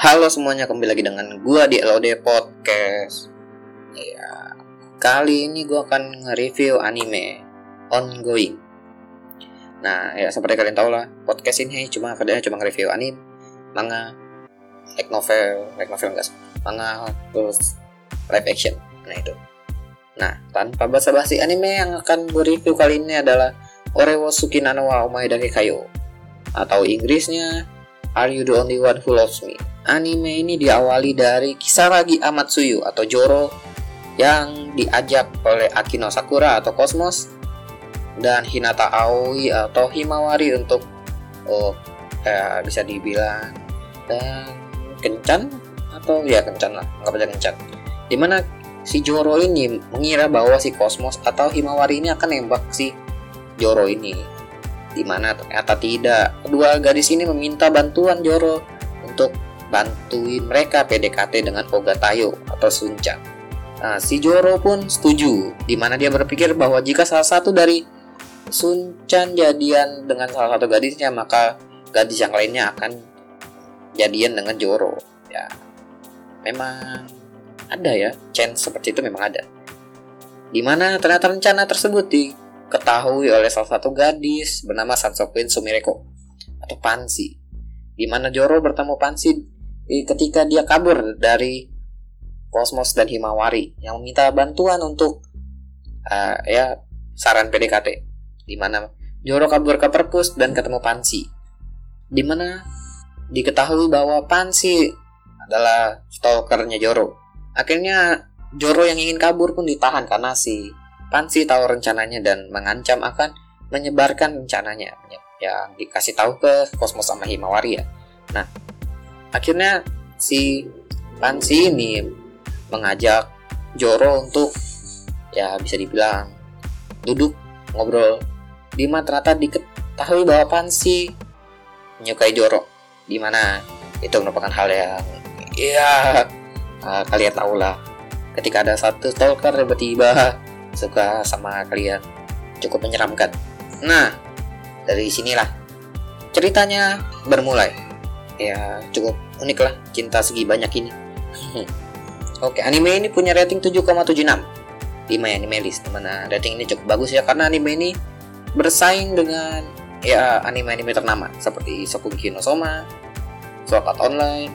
Halo semuanya, kembali lagi dengan gua di LOD Podcast. Ya, kali ini gua akan nge-review anime ongoing. Nah, ya seperti kalian tahu lah, podcast ini cuma kerjanya cuma nge-review anime, manga, light novel, light novel enggak manga, terus live action. Nah, itu. Nah, tanpa basa-basi anime yang akan gue review kali ini adalah Orewo Sukinano wa Omae Kayo atau Inggrisnya Are You the Only One Who Loves Me? Anime ini diawali dari Kisaragi Amatsuyu atau Joro yang diajak oleh Akino Sakura atau Cosmos dan Hinata Aoi atau Himawari untuk oh ya bisa dibilang dan kencan atau ya kencan lah nggak aja kencan di mana si Joro ini mengira bahwa si Cosmos atau Himawari ini akan nembak si Joro ini di mana ternyata tidak kedua gadis ini meminta bantuan Joro untuk bantuin mereka PDKT dengan Ogatayo atau Sunca. Nah, si Joro pun setuju, di mana dia berpikir bahwa jika salah satu dari Sunchan jadian dengan salah satu gadisnya, maka gadis yang lainnya akan jadian dengan Joro. Ya, memang ada ya, chance seperti itu memang ada. Di mana ternyata rencana tersebut diketahui oleh salah satu gadis bernama Sansokuin Sumireko atau Pansi. Di mana Joro bertemu Pansi ketika dia kabur dari Cosmos dan Himawari yang meminta bantuan untuk uh, ya saran PDKT di mana Joro kabur ke perpus dan ketemu Pansi di mana diketahui bahwa Pansi adalah stalkernya Joro akhirnya Joro yang ingin kabur pun ditahan karena si Pansi tahu rencananya dan mengancam akan menyebarkan rencananya. Yang dikasih tahu ke Cosmos sama Himawari ya. Nah akhirnya si Pansi ini mengajak Joro untuk ya bisa dibilang duduk ngobrol di mana ternyata diketahui bahwa Pansi menyukai Joro. Di mana? Itu merupakan hal yang ya uh, kalian tahu lah ketika ada satu stalker tiba-tiba suka sama kalian. Cukup menyeramkan. Nah dari sinilah ceritanya bermulai. Ya cukup unik lah cinta segi banyak ini. Oke anime ini punya rating 7,76 di My Anime List. Di mana rating ini cukup bagus ya karena anime ini bersaing dengan ya anime-anime ternama seperti Sokuki no Soma, Sword Online,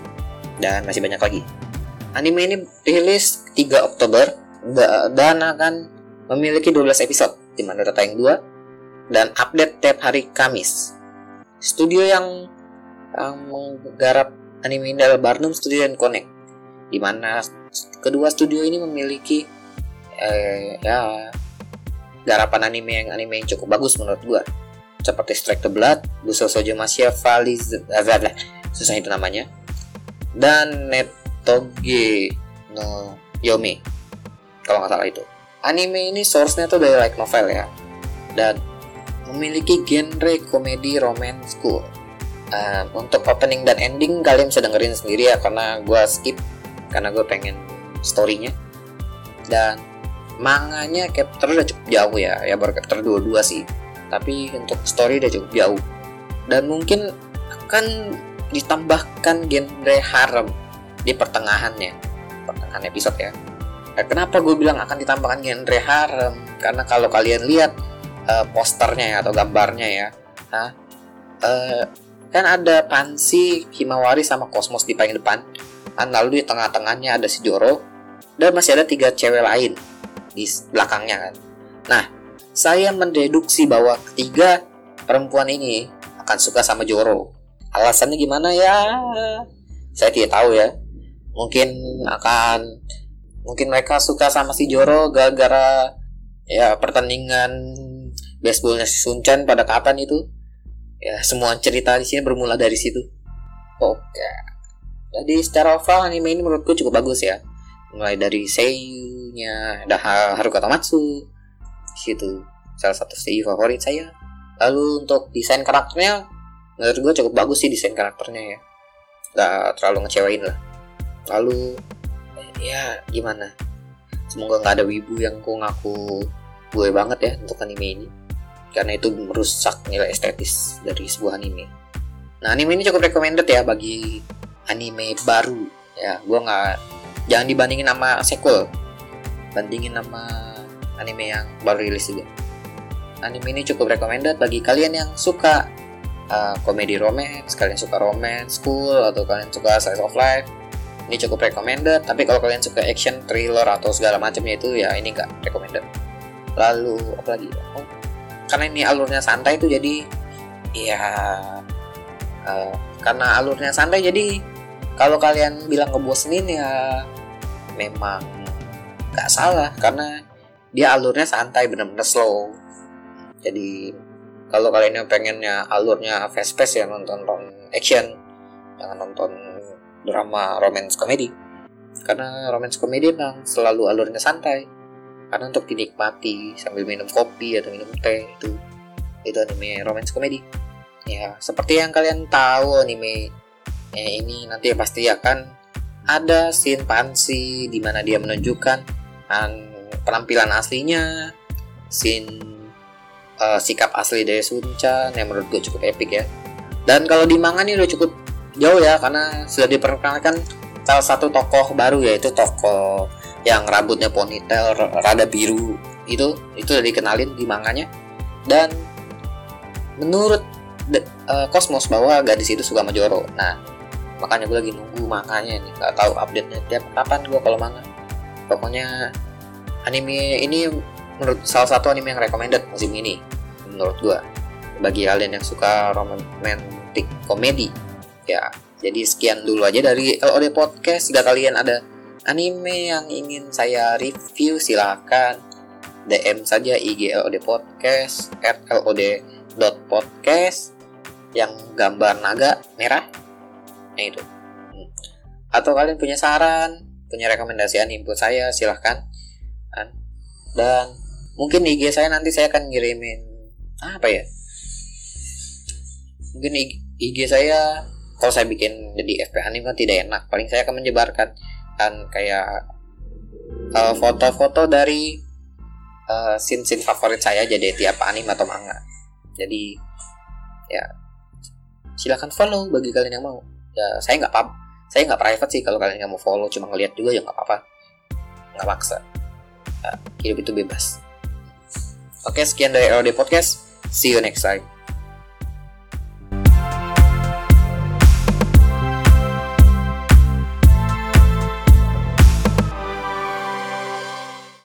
dan masih banyak lagi. Anime ini rilis 3 Oktober dan akan memiliki 12 episode di mana ada tayang 2 dan update tiap hari Kamis. Studio yang yang menggarap anime ini adalah Barnum Studio dan Connect di mana kedua studio ini memiliki eh, ya garapan anime yang anime yang cukup bagus menurut gua seperti Strike the Blood, Buso Sojo Masya, Valiz, susah itu namanya, dan Netoge no Yomi kalau nggak salah itu. Anime ini source-nya tuh dari light novel ya, dan memiliki genre komedi romance cool. Uh, untuk opening dan ending kalian bisa dengerin sendiri ya karena gue skip karena gue pengen storynya. Dan manganya chapter udah cukup jauh ya ya baru chapter 22 sih. Tapi untuk story udah cukup jauh. Dan mungkin akan ditambahkan genre harem di pertengahannya pertengahan episode ya kenapa gue bilang akan ditambahkan genre harem? Karena kalau kalian lihat uh, posternya ya atau gambarnya ya uh, kan ada Pansi, Himawari sama Kosmos di paling depan. Kan lalu di tengah-tengahnya ada si Joro dan masih ada tiga cewek lain di belakangnya kan. Nah saya mendeduksi bahwa ketiga perempuan ini akan suka sama Joro. Alasannya gimana ya? Saya tidak tahu ya. Mungkin akan mungkin mereka suka sama si Joro gara-gara ya pertandingan baseballnya si Sunchan pada kapan itu. Ya semua cerita di sini bermula dari situ. Oke. Jadi secara overall anime ini menurutku cukup bagus ya. Mulai dari seiyunya ada Haruka Tamatsu situ. Salah satu seiyu favorit saya. Lalu untuk desain karakternya menurut gue cukup bagus sih desain karakternya ya. Gak terlalu ngecewain lah. Lalu ya gimana? Semoga nggak ada wibu yang ku ngaku gue banget ya untuk anime ini. Karena itu merusak nilai estetis dari sebuah anime. Nah, anime ini cukup recommended ya bagi anime baru. Ya gue nggak jangan dibandingin sama sequel. Bandingin sama anime yang baru rilis juga. Anime ini cukup recommended bagi kalian yang suka uh, komedi romance kalian suka romance school atau kalian suka slice of life ini cukup recommended tapi kalau kalian suka action thriller atau segala macamnya itu ya ini enggak recommended. Lalu apa lagi? Oh, karena ini alurnya santai itu jadi ya uh, karena alurnya santai jadi kalau kalian bilang ngebosenin ya memang nggak salah karena dia alurnya santai bener-bener slow. Jadi kalau kalian yang pengennya alurnya fast pace ya nonton nonton action jangan nonton drama romance komedi. Karena romance komedi memang selalu alurnya santai. Karena untuk dinikmati sambil minum kopi atau minum teh itu itu anime romance komedi. Ya seperti yang kalian tahu anime ya, ini nanti pasti akan ada scene pansi di mana dia menunjukkan an penampilan aslinya, scene uh, sikap asli dari Sunchan yang menurut gue cukup epic ya. Dan kalau di manga ini udah cukup jauh ya karena sudah diperkenalkan salah satu tokoh baru yaitu tokoh yang rambutnya ponytail rada biru itu itu udah dikenalin di manganya dan menurut uh, Cosmos bahwa gadis itu suka sama Joro. Nah, makanya gue lagi nunggu manganya nih, nggak tahu update nya tiap kapan gue kalau manga. Pokoknya anime ini menurut salah satu anime yang recommended musim ini menurut gua bagi kalian yang suka romantic komedi ya jadi sekian dulu aja dari LOD Podcast jika kalian ada anime yang ingin saya review silahkan DM saja IG LOD Podcast at lod.podcast yang gambar naga merah nah itu. Atau kalian punya saran punya rekomendasi buat saya silahkan kan? Dan mungkin IG saya nanti saya akan ngirimin apa ya? Mungkin IG saya kalau saya bikin jadi FP anime kan tidak enak paling saya akan menyebarkan kan kayak uh, foto-foto dari uh, scene-scene favorit saya jadi tiap anime atau manga jadi ya silahkan follow bagi kalian yang mau ya saya nggak pub saya nggak private sih kalau kalian nggak mau follow cuma ngeliat juga ya nggak apa-apa nggak maksa hidup itu bebas. Oke, sekian dari LOD Podcast. See you next time.